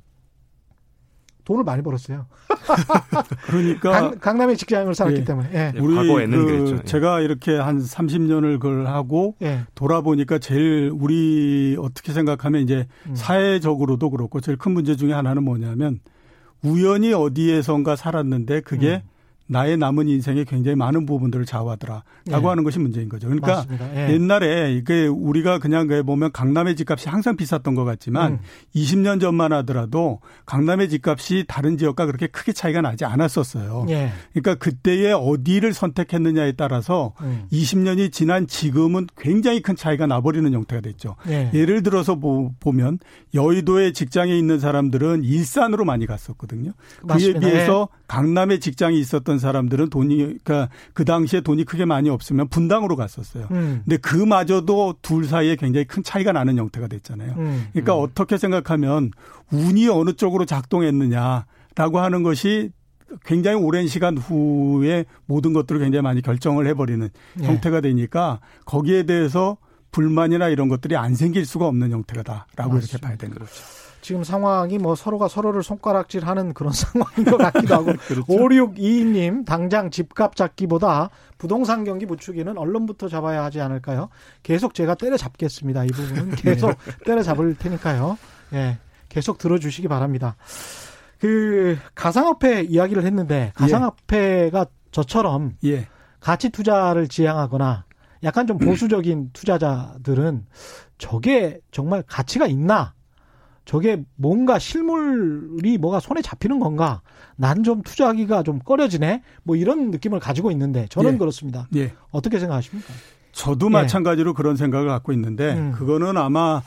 돈을 많이 벌었어요. *laughs* 그러니까 강, 남의 직장을 살았기 예. 때문에. 예. 우리 과거에는 그 그랬죠. 예. 제가 이렇게 한 30년을 그걸 하고 예. 돌아보니까 제일 우리 어떻게 생각하면 이제 음. 사회적으로도 그렇고 제일 큰 문제 중에 하나는 뭐냐면 우연히 어디에선가 살았는데 그게 음. 나의 남은 인생에 굉장히 많은 부분들을 좌우하더라라고 예. 하는 것이 문제인 거죠. 그러니까 예. 옛날에 이게 우리가 그냥 보면 강남의 집값이 항상 비쌌던 것 같지만 음. 20년 전만 하더라도 강남의 집값이 다른 지역과 그렇게 크게 차이가 나지 않았었어요. 예. 그러니까 그때에 어디를 선택했느냐에 따라서 음. 20년이 지난 지금은 굉장히 큰 차이가 나버리는 형태가 됐죠. 예. 를 들어서 보면 여의도에 직장에 있는 사람들은 일산으로 많이 갔었거든요. 맞습니다. 그에 비해서 예. 강남에 직장이 있었던 사람들은 돈이 그러니까 그 당시에 돈이 크게 많이 없으면 분당으로 갔었어요. 음. 근데 그마저도 둘 사이에 굉장히 큰 차이가 나는 형태가 됐잖아요. 음. 그러니까 음. 어떻게 생각하면 운이 어느 쪽으로 작동했느냐라고 하는 것이 굉장히 오랜 시간 후에 모든 것들을 굉장히 많이 결정을 해버리는 네. 형태가 되니까 거기에 대해서 불만이나 이런 것들이 안 생길 수가 없는 형태가다라고 이렇게 봐야 되는 거죠. 지금 상황이 뭐 서로가 서로를 손가락질 하는 그런 *laughs* 상황인 것 같기도 하고. *laughs* 그렇죠. 5622님, 당장 집값 잡기보다 부동산 경기 부추기는 언론부터 잡아야 하지 않을까요? 계속 제가 때려잡겠습니다. 이 부분은 *laughs* 계속 네. 때려잡을 테니까요. 예. 네, 계속 들어주시기 바랍니다. 그, 가상화폐 이야기를 했는데, 가상화폐가 저처럼 예. 가치 투자를 지향하거나 약간 좀 보수적인 *clears throat* 투자자들은 저게 정말 가치가 있나? 저게 뭔가 실물이 뭐가 손에 잡히는 건가? 난 좀 투자하기가 좀 꺼려지네? 뭐 이런 느낌을 가지고 있는데 저는 예. 그렇습니다. 예. 어떻게 생각하십니까? 저도 예. 마찬가지로 그런 생각을 갖고 있는데 음. 그거는 아마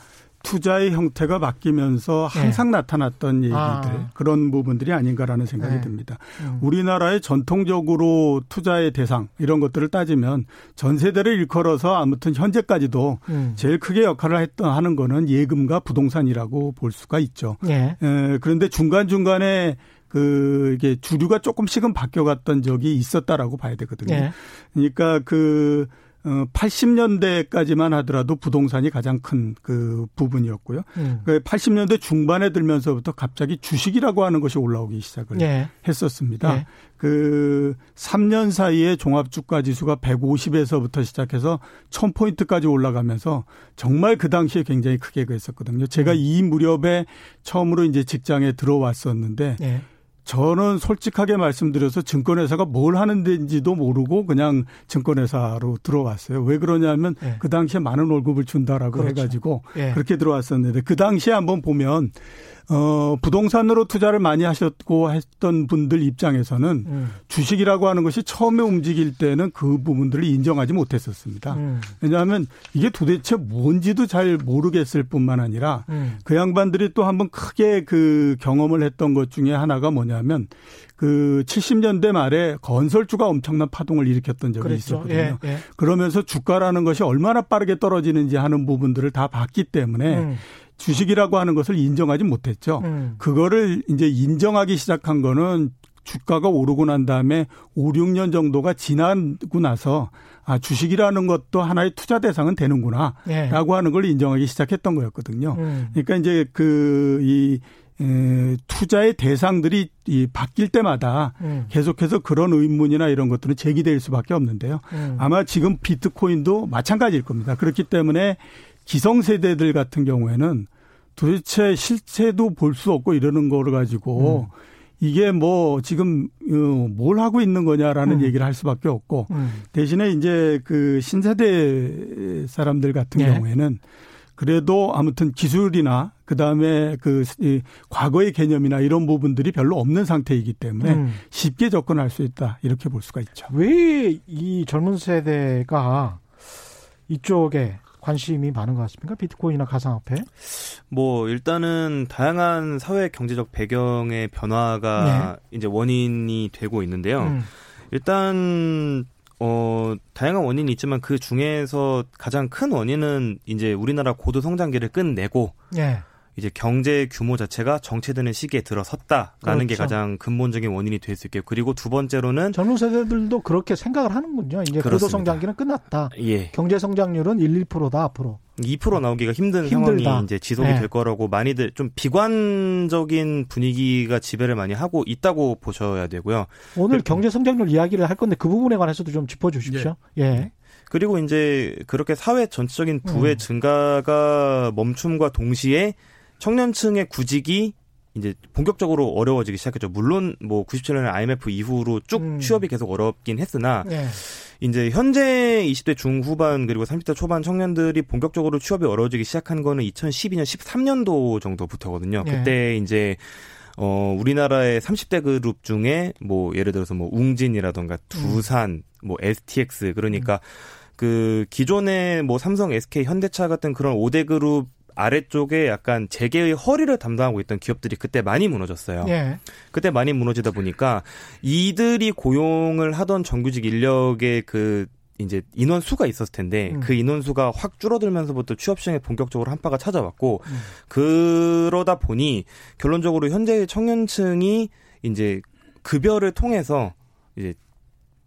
투자의 형태가 바뀌면서 항상 네. 나타났던 얘기들 아. 그런 부분들이 아닌가라는 생각이 네. 듭니다. 음. 우리나라의 전통적으로 투자의 대상 이런 것들을 따지면 전 세대를 일컬어서 아무튼 현재까지도 음. 제일 크게 역할을 했던 하는 거는 예금과 부동산이라고 볼 수가 있죠. 네. 에, 그런데 중간 중간에 그 이게 주류가 조금씩은 바뀌어갔던 적이 있었다라고 봐야 되거든요. 네. 그러니까 그어 80년대까지만 하더라도 부동산이 가장 큰 그 부분이었고요. 음. 그 80년대 중반에 들면서부터 갑자기 주식이라고 하는 것이 올라오기 시작을 네. 했었습니다. 네. 그 3년 사이에 종합주가 지수가 150에서부터 시작해서 1000포인트까지 올라가면서 정말 그 당시에 굉장히 크게 그랬었거든요. 제가 음. 이 무렵에 처음으로 이제 직장에 들어왔었는데 네. 저는 솔직하게 말씀드려서 증권회사가 뭘 하는 데인지도 모르고 그냥 증권회사로 들어왔어요. 왜 그러냐면 네. 그 당시에 많은 월급을 준다라고 그렇죠. 해가지고 네. 그렇게 들어왔었는데 그 당시에 한번 보면 어, 부동산으로 투자를 많이 하셨고 했던 분들 입장에서는 음. 주식이라고 하는 것이 처음에 움직일 때는 그 부분들을 인정하지 못했었습니다. 음. 왜냐하면 이게 도대체 뭔지도 잘 모르겠을 뿐만 아니라 음. 그 양반들이 또 한번 크게 그 경험을 했던 것 중에 하나가 뭐냐면 그 70년대 말에 건설주가 엄청난 파동을 일으켰던 적이 그랬죠. 있었거든요. 예, 예. 그러면서 주가라는 것이 얼마나 빠르게 떨어지는지 하는 부분들을 다 봤기 때문에 음. 주식이라고 하는 것을 인정하지 못했죠. 음. 그거를 이제 인정하기 시작한 거는 주가가 오르고 난 다음에 5, 6년 정도가 지나고 나서 아, 주식이라는 것도 하나의 투자 대상은 되는구나. 네. 라고 하는 걸 인정하기 시작했던 거였거든요. 음. 그러니까 이제 그, 이, 에, 투자의 대상들이 이 바뀔 때마다 음. 계속해서 그런 의문이나 이런 것들은 제기될 수밖에 없는데요. 음. 아마 지금 비트코인도 마찬가지일 겁니다. 그렇기 때문에 기성세대들 같은 경우에는 도대체 실체도 볼 수 없고 이러는 거를 가지고 음. 이게 뭐 지금 어, 뭘 하고 있는 거냐라는 음. 얘기를 할 수밖에 없고 음. 대신에 이제 그 신세대 사람들 같은 네. 경우에는 그래도 아무튼 기술이나 그다음에 그 과거의 개념이나 이런 부분들이 별로 없는 상태이기 때문에 음. 쉽게 접근할 수 있다 이렇게 볼 수가 있죠. 왜 이 젊은 세대가 이쪽에 관심이 많은 것 같습니까? 비트코인이나 가상화폐? 뭐 일단은 다양한 사회 경제적 배경의 변화가 네. 이제 원인이 되고 있는데요. 음. 일단 어, 다양한 원인이 있지만 그 중에서 가장 큰 원인은 이제 우리나라 고도 성장기를 끝내고 예. 이제 경제 규모 자체가 정체되는 시기에 들어섰다라는 그렇죠. 게 가장 근본적인 원인이 될 수 있겠고 그리고 두 번째로는 젊은 세대들도 그렇게 생각을 하는군요. 이제. 고도 성장기는 끝났다. 예. 경제 성장률은 1, 2%다 앞으로. 2% 나오기가 힘든 힘들다. 상황이 이제 지속이 네. 될 거라고 많이들 좀 비관적인 분위기가 지배를 많이 하고 있다고 보셔야 되고요. 오늘 그, 경제 성장률 이야기를 할 건데 그 부분에 관해서도 좀 짚어 주십시오. 예. 예. 그리고 이제 그렇게 사회 전체적인 부의 음. 증가가 멈춤과 동시에 청년층의 구직이 이제 본격적으로 어려워지기 시작했죠. 물론 뭐 97년에 IMF 이후로 쭉 음. 취업이 계속 어렵긴 했으나 네. 이제 현재 20대 중후반 그리고 30대 초반 청년들이 본격적으로 취업이 어려워지기 시작한 거는 2012년 13년도 정도부터거든요. 네. 그때 이제 어 우리나라의 30대 그룹 중에 뭐 예를 들어서 뭐 웅진이라던가 두산, 음. 뭐 STX 그러니까 음. 그 기존의 뭐 삼성, SK, 현대차 같은 그런 5대 그룹 아래쪽에 약간 재계의 허리를 담당하고 있던 기업들이 그때 많이 무너졌어요. 예. 그때 많이 무너지다 보니까 이들이 고용을 하던 정규직 인력의 그 이제 인원 수가 있었을 텐데 음. 그 인원 수가 확 줄어들면서부터 취업 시장에 본격적으로 한파가 찾아왔고 음. 그러다 보니 결론적으로 현재의 청년층이 이제 급여를 통해서 이제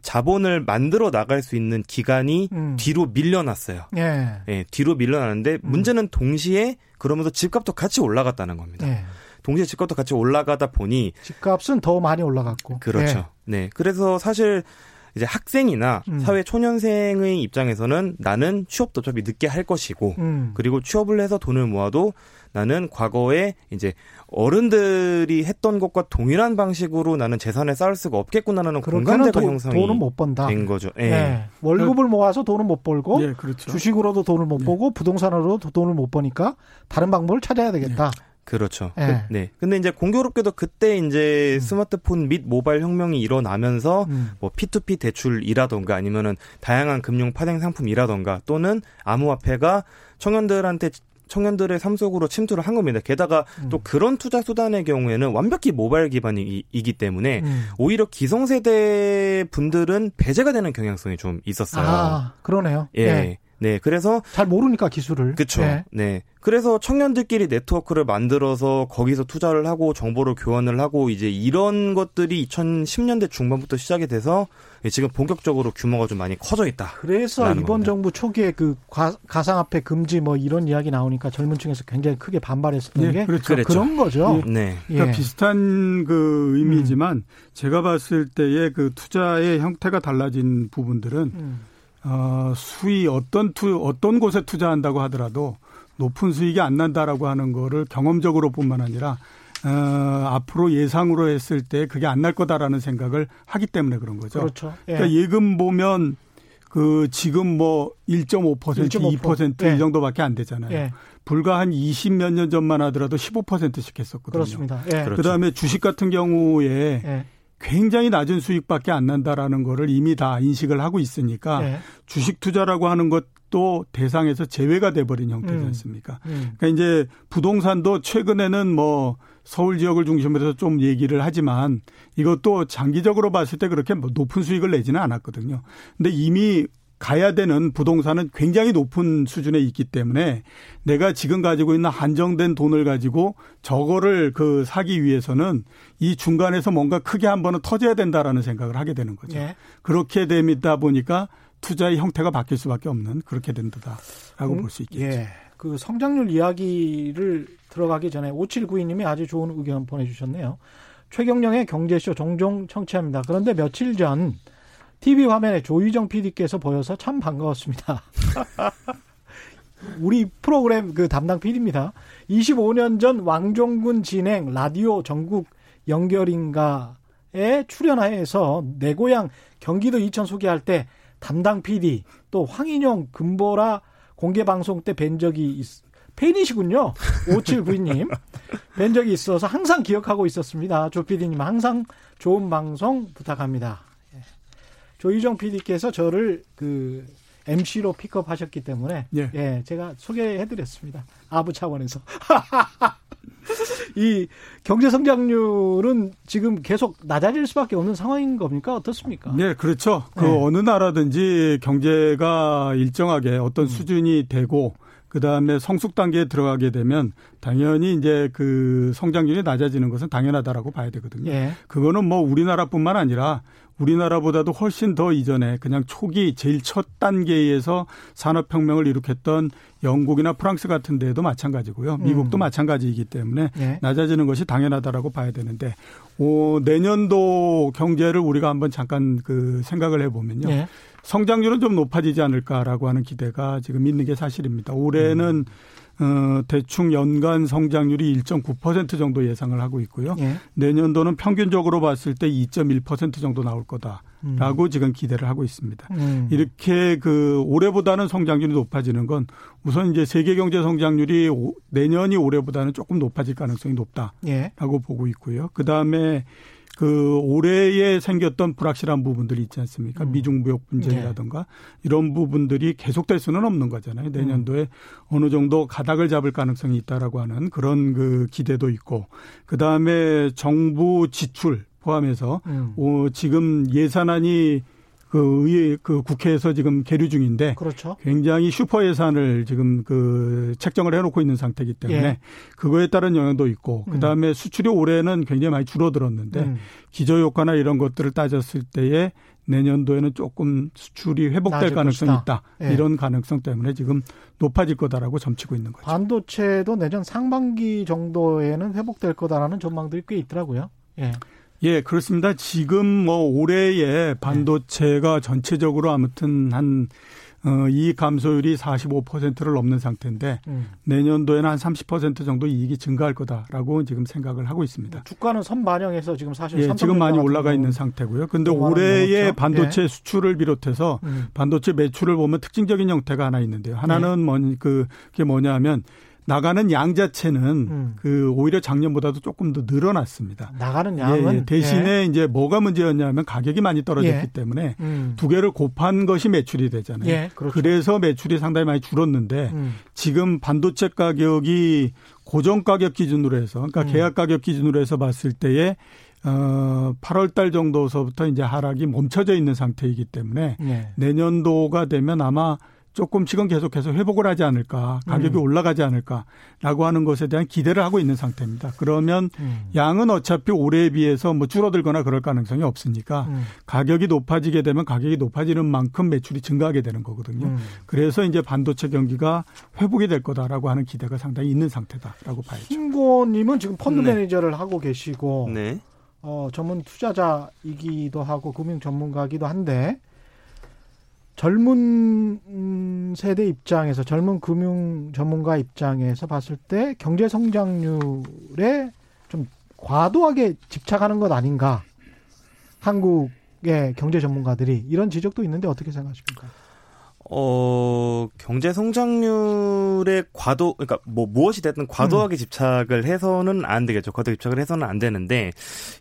자본을 만들어 나갈 수 있는 기간이 음. 뒤로 밀려났어요. 예. 예 뒤로 밀려나는데 음. 문제는 동시에 그러면서 집값도 같이 올라갔다는 겁니다. 예. 동시에 집값도 같이 올라가다 보니 집값은 더 많이 올라갔고. 그렇죠. 예. 네. 그래서 사실 이제 학생이나 음. 사회 초년생의 입장에서는 나는 취업도 어차피 늦게 할 것이고 음. 그리고 취업을 해서 돈을 모아도 나는 과거에 이제 어른들이 했던 것과 동일한 방식으로 나는 재산을 쌓을 수가 없겠구나라는 공감대가 형성이 돈은 못 번다. 된 거죠. 예. 네. 월급을 모아서 돈은 못 벌고 예, 그렇죠. 주식으로도 돈을 못 예. 보고 부동산으로도 돈을 못 버니까 다른 방법을 찾아야 되겠다. 예. 그렇죠. 네. 네. 근데 이제 공교롭게도 그때 이제 음. 스마트폰 및 모바일 혁명이 일어나면서 음. 뭐 P2P 대출이라던가 아니면은 다양한 금융 파생 상품이라던가 또는 암호화폐가 청년들한테 청년들의 삶 속으로 침투를 한 겁니다. 게다가 음. 또 그런 투자 수단의 경우에는 완벽히 모바일 기반이기 때문에 음. 오히려 기성세대 분들은 배제가 되는 경향성이 좀 있었어요. 아, 그러네요. 예. 네. 네, 그래서 잘 모르니까 기술을. 그렇죠. 네. 네. 그래서 청년들끼리 네트워크를 만들어서 거기서 투자를 하고 정보를 교환을 하고 이제 이런 것들이 2010년대 중반부터 시작이 돼서 지금 본격적으로 규모가 좀 많이 커져 있다. 그래서 이번 겁니다. 정부 초기에 그 가상화폐 금지 뭐 이런 이야기 나오니까 젊은 층에서 굉장히 크게 반발했었던 네, 게 그렇죠. 그런 거죠. 네. 네. 그러니까 예. 비슷한 그 의미지만 음. 제가 봤을 때의 그 투자의 형태가 달라진 부분들은 음. 어, 수위 어떤 투 어떤 곳에 투자한다고 하더라도 높은 수익이 안 난다라고 하는 거를 경험적으로뿐만 아니라 어, 앞으로 예상으로 했을 때 그게 안 날 거다라는 생각을 하기 때문에 그런 거죠. 그렇죠. 예. 그러니까 예금 보면 그 지금 뭐 1.5%, 1.5%. 2%이 예. 정도밖에 안 되잖아요. 예. 불과 한 20몇 년 전만 하더라도 15%씩 했었거든요. 그렇습니다. 예. 그다음에 주식 같은 경우에 예. 굉장히 낮은 수익밖에 안 난다라는 거를 이미 다 인식을 하고 있으니까 네. 주식 투자라고 하는 것도 대상에서 제외가 돼버린 형태지 음. 않습니까? 음. 그러니까 이제 부동산도 최근에는 뭐 서울 지역을 중심으로 해서 좀 얘기를 하지만 이것도 장기적으로 봤을 때 그렇게 뭐 높은 수익을 내지는 않았거든요. 근데 이미 가야 되는 부동산은 굉장히 높은 수준에 있기 때문에 내가 지금 가지고 있는 한정된 돈을 가지고 저거를 그 사기 위해서는 이 중간에서 뭔가 크게 한 번은 터져야 된다라는 생각을 하게 되는 거죠. 예. 그렇게 됩니다 보니까 투자의 형태가 바뀔 수밖에 없는 그렇게 된다라고 음, 볼수 있겠죠. 예. 그 성장률 이야기를 들어가기 전에 5792님이 아주 좋은 의견 보내주셨네요. 최경령의 경제쇼 종종 청취합니다. 그런데 며칠 전 TV 화면에 조희정 PD께서 보여서 참 반가웠습니다. *laughs* 우리 프로그램 그 담당 PD입니다. 25년 전 왕종군 진행 라디오 전국 연결인가에 출연해서 내 고향 경기도 이천 소개할 때 담당 PD 또 황인용 금보라 공개 방송 때 뵌 적이 있, 팬이시군요. 5792님. *laughs* 뵌 적이 있어서 항상 기억하고 있었습니다. 조 PD님 항상 좋은 방송 부탁합니다. 예. 조희정 PD께서 저를 그 MC로 픽업하셨기 때문에 예, 예 제가 소개해드렸습니다. 아부 차원에서. *laughs* 이 경제 성장률은 지금 계속 낮아질 수밖에 없는 상황인 겁니까? 어떻습니까? 네, 그렇죠. 그 네. 어느 나라든지 경제가 일정하게 어떤 음. 수준이 되고 그 다음에 성숙 단계에 들어가게 되면 당연히 이제 그 성장률이 낮아지는 것은 당연하다라고 봐야 되거든요. 예. 그거는 뭐 우리나라뿐만 아니라 우리나라보다도 훨씬 더 이전에 그냥 초기 제일 첫 단계에서 산업혁명을 일으켰던 영국이나 프랑스 같은 데도 마찬가지고요. 미국도 음. 마찬가지이기 때문에 예. 낮아지는 것이 당연하다라고 봐야 되는데 오, 내년도 경제를 우리가 한번 잠깐 그 생각을 해보면요. 예. 성장률은 좀 높아지지 않을까라고 하는 기대가 지금 있는 게 사실입니다. 올해는 음. 어, 대충 연간 성장률이 1.9% 정도 예상을 하고 있고요. 예. 내년도는 평균적으로 봤을 때 2.1% 정도 나올 거다라고 음. 지금 기대를 하고 있습니다. 음. 이렇게 그 올해보다는 성장률이 높아지는 건 우선 이제 세계 경제 성장률이 내년이 올해보다는 조금 높아질 가능성이 높다라고 예. 보고 있고요. 그 다음에 그 올해에 생겼던 불확실한 부분들이 있지 않습니까? 음. 미중 무역 분쟁이라든가 네. 이런 부분들이 계속될 수는 없는 거잖아요. 내년도에 음. 어느 정도 가닥을 잡을 가능성이 있다라고 하는 그런 그 기대도 있고 그다음에 정부 지출 포함해서 음. 어, 지금 예산안이 그 의회 그 국회에서 지금 계류 중인데 그렇죠. 굉장히 슈퍼 예산을 지금 그 책정을 해놓고 있는 상태이기 때문에 예. 그거에 따른 영향도 있고 음. 그다음에 수출이 올해는 굉장히 많이 줄어들었는데 음. 기저 효과나 이런 것들을 따졌을 때에 내년도에는 조금 수출이 회복될 가능성이 것이다. 있다. 예. 이런 가능성 때문에 지금 높아질 거다라고 점치고 있는 거죠. 반도체도 내년 상반기 정도에는 회복될 거다라는 전망들이 꽤 있더라고요. 예. 예, 그렇습니다. 지금 뭐 올해에 반도체가 전체적으로 아무튼 한 어, 이익 감소율이 45%를 넘는 상태인데 음. 내년도에는 한 30% 정도 이익이 증가할 거다라고 지금 생각을 하고 있습니다. 주가는 선반영해서 지금 사실 예, 지금 많이 올라가 있는 상태고요. 근데 올해의 반도체 예. 수출을 비롯해서 음. 반도체 매출을 보면 특징적인 형태가 하나 있는데요. 하나는 예. 뭐 그게 뭐냐면 나가는 양 자체는 음. 그 오히려 작년보다도 조금 더 늘어났습니다. 나가는 양은 예, 예. 대신에 예. 이제 뭐가 문제였냐면 가격이 많이 떨어졌기 예. 때문에 음. 두 개를 곱한 것이 매출이 되잖아요. 예, 그렇죠. 그래서 매출이 상당히 많이 줄었는데 음. 지금 반도체 가격이 고정 가격 기준으로 해서 그러니까 음. 계약 가격 기준으로 해서 봤을 때에 어 8월 달 정도서부터 이제 하락이 멈춰져 있는 상태이기 때문에 예. 내년도가 되면 아마 조금씩은 계속해서 회복을 하지 않을까, 가격이 음. 올라가지 않을까라고 하는 것에 대한 기대를 하고 있는 상태입니다. 그러면 음. 양은 어차피 올해에 비해서 뭐 줄어들거나 그럴 가능성이 없으니까 음. 가격이 높아지게 되면 가격이 높아지는 만큼 매출이 증가하게 되는 거거든요. 음. 그래서 이제 반도체 경기가 회복이 될 거다라고 하는 기대가 상당히 있는 상태다라고 봐야죠. 신고님은 지금 펀드 네. 매니저를 하고 계시고 네. 어, 전문 투자자이기도 하고 금융 전문가이기도 한데 젊은 세대 입장에서 젊은 금융 전문가 입장에서 봤을 때 경제 성장률에 좀 과도하게 집착하는 것 아닌가 한국의 경제 전문가들이 이런 지적도 있는데 어떻게 생각하십니까? 어, 경제 성장률에 과도, 그러니까 뭐 무엇이 됐든 과도하게 음. 집착을 해서는 안 되겠죠. 과도 집착을 해서는 안 되는데,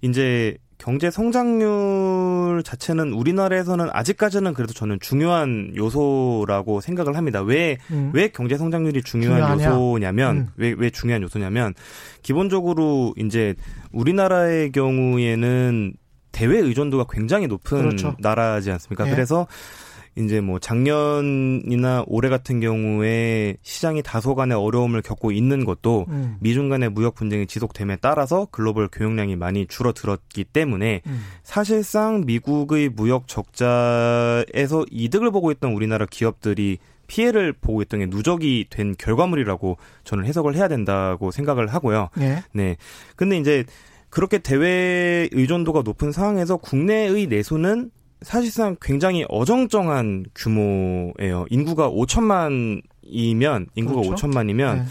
이제 경제 성장률 자체는 우리나라에서는 아직까지는 그래도 저는 중요한 요소라고 생각을 합니다. 왜, 음. 왜 경제 성장률이 중요한 중요하냐? 요소냐면, 음. 왜, 왜 중요한 요소냐면, 기본적으로 이제 우리나라의 경우에는 대외 의존도가 굉장히 높은 그렇죠. 나라지 않습니까? 예. 그래서 이제 뭐 작년이나 올해 같은 경우에 시장이 다소간의 어려움을 겪고 있는 것도 음. 미중 간의 무역 분쟁이 지속됨에 따라서 글로벌 교역량이 많이 줄어들었기 때문에 음. 사실상 미국의 무역 적자에서 이득을 보고 있던 우리나라 기업들이 피해를 보고 있던 게 누적이 된 결과물이라고 저는 해석을 해야 된다고 생각을 하고요. 네. 네. 근데 이제 그렇게 대외 의존도가 높은 상황에서 국내의 내수는 사실상 굉장히 어정쩡한 규모예요. 인구가 5천만이면 인구가 그렇죠? 5천만이면 네.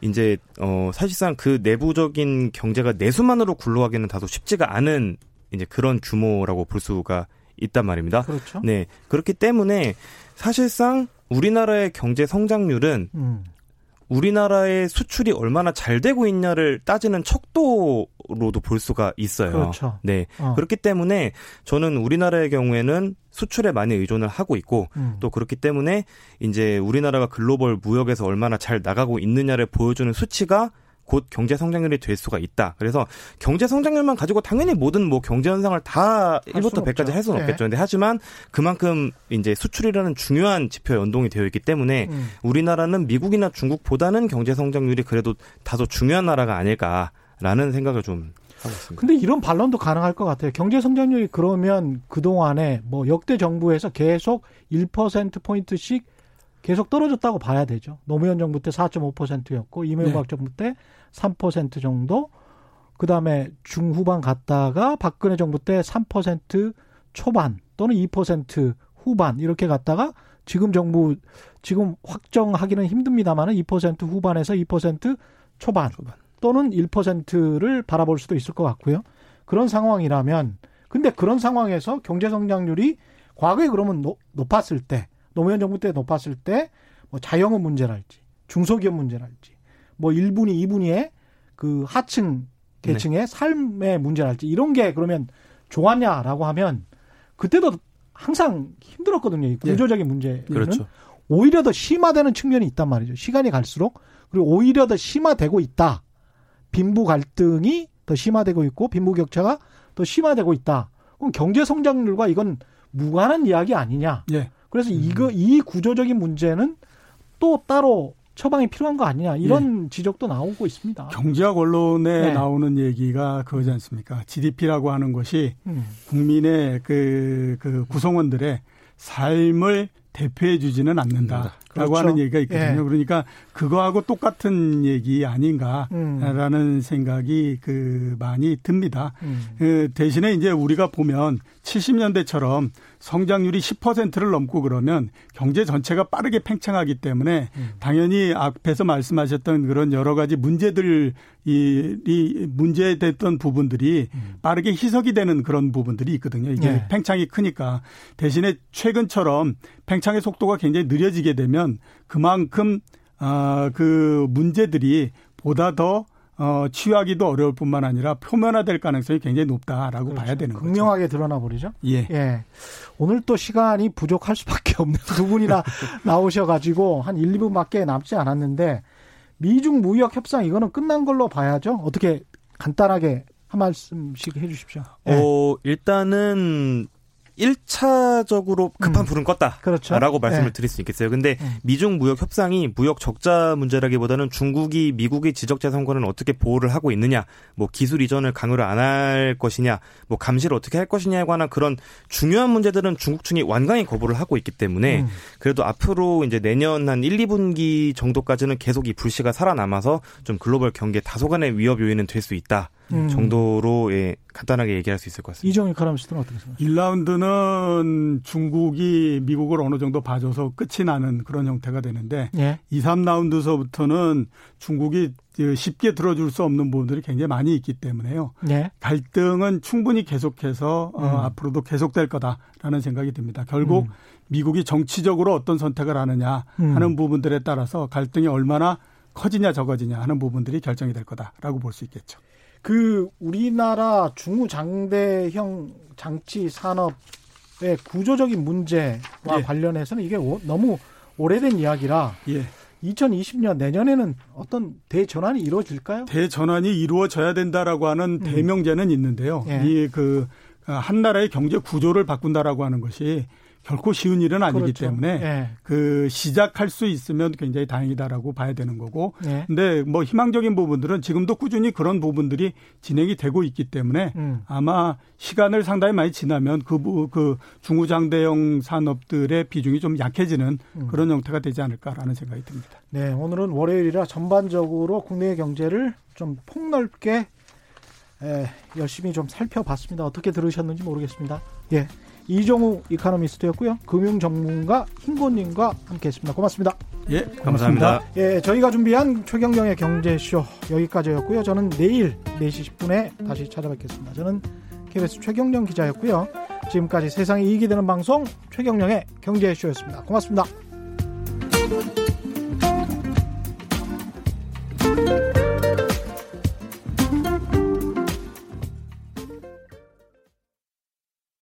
이제 어 사실상 그 내부적인 경제가 내수만으로 굴러가기는 다소 쉽지가 않은 이제 그런 규모라고 볼 수가 있단 말입니다. 그렇죠. 네. 그렇기 때문에 사실상 우리나라의 경제 성장률은 음. 우리나라의 수출이 얼마나 잘 되고 있냐를 따지는 척도로도 볼 수가 있어요. 그렇죠. 네. 어. 그렇기 때문에 저는 우리나라의 경우에는 수출에 많이 의존을 하고 있고 음. 또 그렇기 때문에 이제 우리나라가 글로벌 무역에서 얼마나 잘 나가고 있느냐를 보여주는 수치가 곧 경제 성장률이 될 수가 있다. 그래서 경제 성장률만 가지고 당연히 모든 뭐 경제 현상을 다 1부터 100까지 할 수는 네. 없겠죠. 근데 하지만 그만큼 이제 수출이라는 중요한 지표에 연동이 되어 있기 때문에 음. 우리나라는 미국이나 중국보다는 경제 성장률이 그래도 다소 중요한 나라가 아닐까라는 생각을 좀 하고 있습니다. 근데 이런 반론도 가능할 것 같아요. 경제 성장률이 그러면 그동안에 뭐 역대 정부에서 계속 1% 포인트씩 계속 떨어졌다고 봐야 되죠. 노무현 정부 때 4.5%였고 이명박 네. 정부 때 3% 정도. 그다음에 중후반 갔다가 박근혜 정부 때 3% 초반 또는 2% 후반 이렇게 갔다가 지금 정부 지금 확정하기는 힘듭니다만은 2% 후반에서 2% 초반, 초반 또는 1%를 바라볼 수도 있을 것 같고요. 그런 상황이라면 근데 그런 상황에서 경제 성장률이 과거에 그러면 높 았을 때 노무현 정부 때 높았을 때 뭐 자영업 문제랄지 중소기업 문제랄지 뭐 1분위, 2분위의 그 하층 계층의 네. 삶의 문제랄지 이런 게 그러면 좋았냐라고 하면 그때도 항상 힘들었거든요. 이 구조적인 예. 문제는 그렇죠. 오히려 더 심화되는 측면이 있단 말이죠. 시간이 갈수록 그리고 오히려 더 심화되고 있다. 빈부 갈등이 더 심화되고 있고 빈부 격차가 더 심화되고 있다. 그럼 경제 성장률과 이건 무관한 이야기 아니냐? 예. 그래서 음. 이거 이 구조적인 문제는 또 따로 처방이 필요한 거 아니냐 이런 예. 지적도 나오고 있습니다. 경제학 언론에 네. 나오는 얘기가 그거지 않습니까? GDP라고 하는 것이 음. 국민의 그, 그 구성원들의 삶을 대표해 주지는 않는다라고 그렇죠. 하는 얘기가 있거든요. 예. 그러니까 그거하고 똑같은 얘기 아닌가라는 음. 생각이 그 많이 듭니다. 음. 그 대신에 이제 우리가 보면 70년대처럼 성장률이 10%를 넘고 그러면 경제 전체가 빠르게 팽창하기 때문에 음. 당연히 앞에서 말씀하셨던 그런 여러 가지 문제들이 문제됐던 부분들이 음. 빠르게 희석이 되는 그런 부분들이 있거든요. 이게 네. 팽창이 크니까 대신에 최근처럼 팽창의 속도가 굉장히 느려지게 되면 그만큼 아그 문제들이 보다 더 어, 치유하기도 어려울 뿐만 아니라 표면화될 가능성이 굉장히 높다라고 그렇죠. 봐야 되는 거죠. 극명하게 드러나 버리죠. 예. 예. 오늘 또 시간이 부족할 수밖에 없는 *laughs* 두 분이나 나오셔가지고 한 1, 2분밖에 남지 않았는데 미중 무역 협상 이거는 끝난 걸로 봐야죠. 어떻게 간단하게 한 말씀씩 해주십시오. 예. 어, 일단은 1차적으로 급한 음. 불은 껐다. 그렇죠. 라고 말씀을 네. 드릴 수 있겠어요. 근데 음. 미중 무역 협상이 무역 적자 문제라기보다는 중국이 미국의 지적 재산권을 어떻게 보호를 하고 있느냐, 뭐 기술 이전을 강요를 안 할 것이냐, 뭐 감시를 어떻게 할 것이냐에 관한 그런 중요한 문제들은 중국 측이 완강히 거부를 하고 있기 때문에 음. 그래도 앞으로 이제 내년 한 1, 2분기 정도까지는 계속 이 불씨가 살아남아서 좀 글로벌 경기에 다소간의 위협 요인은 될 수 있다. 음. 정도로 예, 간단하게 얘기할 수 있을 것 같습니다. 이정희 카라미스트는 어떻게 생각하세요? 1라운드는 중국이 미국을 어느 정도 봐줘서 끝이 나는 그런 형태가 되는데 예. 2, 3라운드서부터는 중국이 쉽게 들어줄 수 없는 부분들이 굉장히 많이 있기 때문에요. 예. 갈등은 충분히 계속해서 어, 음. 어, 앞으로도 계속될 거다라는 생각이 듭니다. 결국 음. 미국이 정치적으로 어떤 선택을 하느냐 음. 하는 부분들에 따라서 갈등이 얼마나 커지냐 적어지냐 하는 부분들이 결정이 될 거다라고 볼 수 있겠죠. 그 우리나라 중후장대형 장치 산업의 구조적인 문제와 예. 관련해서는 이게 오, 너무 오래된 이야기라 예. 2020년 내년에는 어떤 대전환이 이루어질까요? 대전환이 이루어져야 된다라고 하는 음. 대명제는 있는데요. 예. 이그 한 나라의 경제 구조를 바꾼다라고 하는 것이 결코 쉬운 일은 아니기 그렇죠. 때문에 네. 그 시작할 수 있으면 굉장히 다행이다라고 봐야 되는 거고. 네. 근데 뭐 희망적인 부분들은 지금도 꾸준히 그런 부분들이 진행이 되고 있기 때문에 음. 아마 시간을 상당히 많이 지나면 그, 그 중후장대형 산업들의 비중이 좀 약해지는 음. 그런 형태가 되지 않을까라는 생각이 듭니다. 네, 오늘은 월요일이라 전반적으로 국내 경제를 좀 폭넓게 에, 열심히 좀 살펴봤습니다. 어떻게 들으셨는지 모르겠습니다. 예. 이종우 이카노미스트였고요. 금융 전문가 흰곤님과 함께했습니다. 고맙습니다. 예, 감사합니다. 감사합니다. 예, 저희가 준비한 최경영의 경제쇼 여기까지였고요. 저는 내일 4시 10분에 다시 찾아뵙겠습니다. 저는 KBS 최경영 기자였고요. 지금까지 세상이 이익이 되는 방송 최경영의 경제쇼였습니다. 고맙습니다.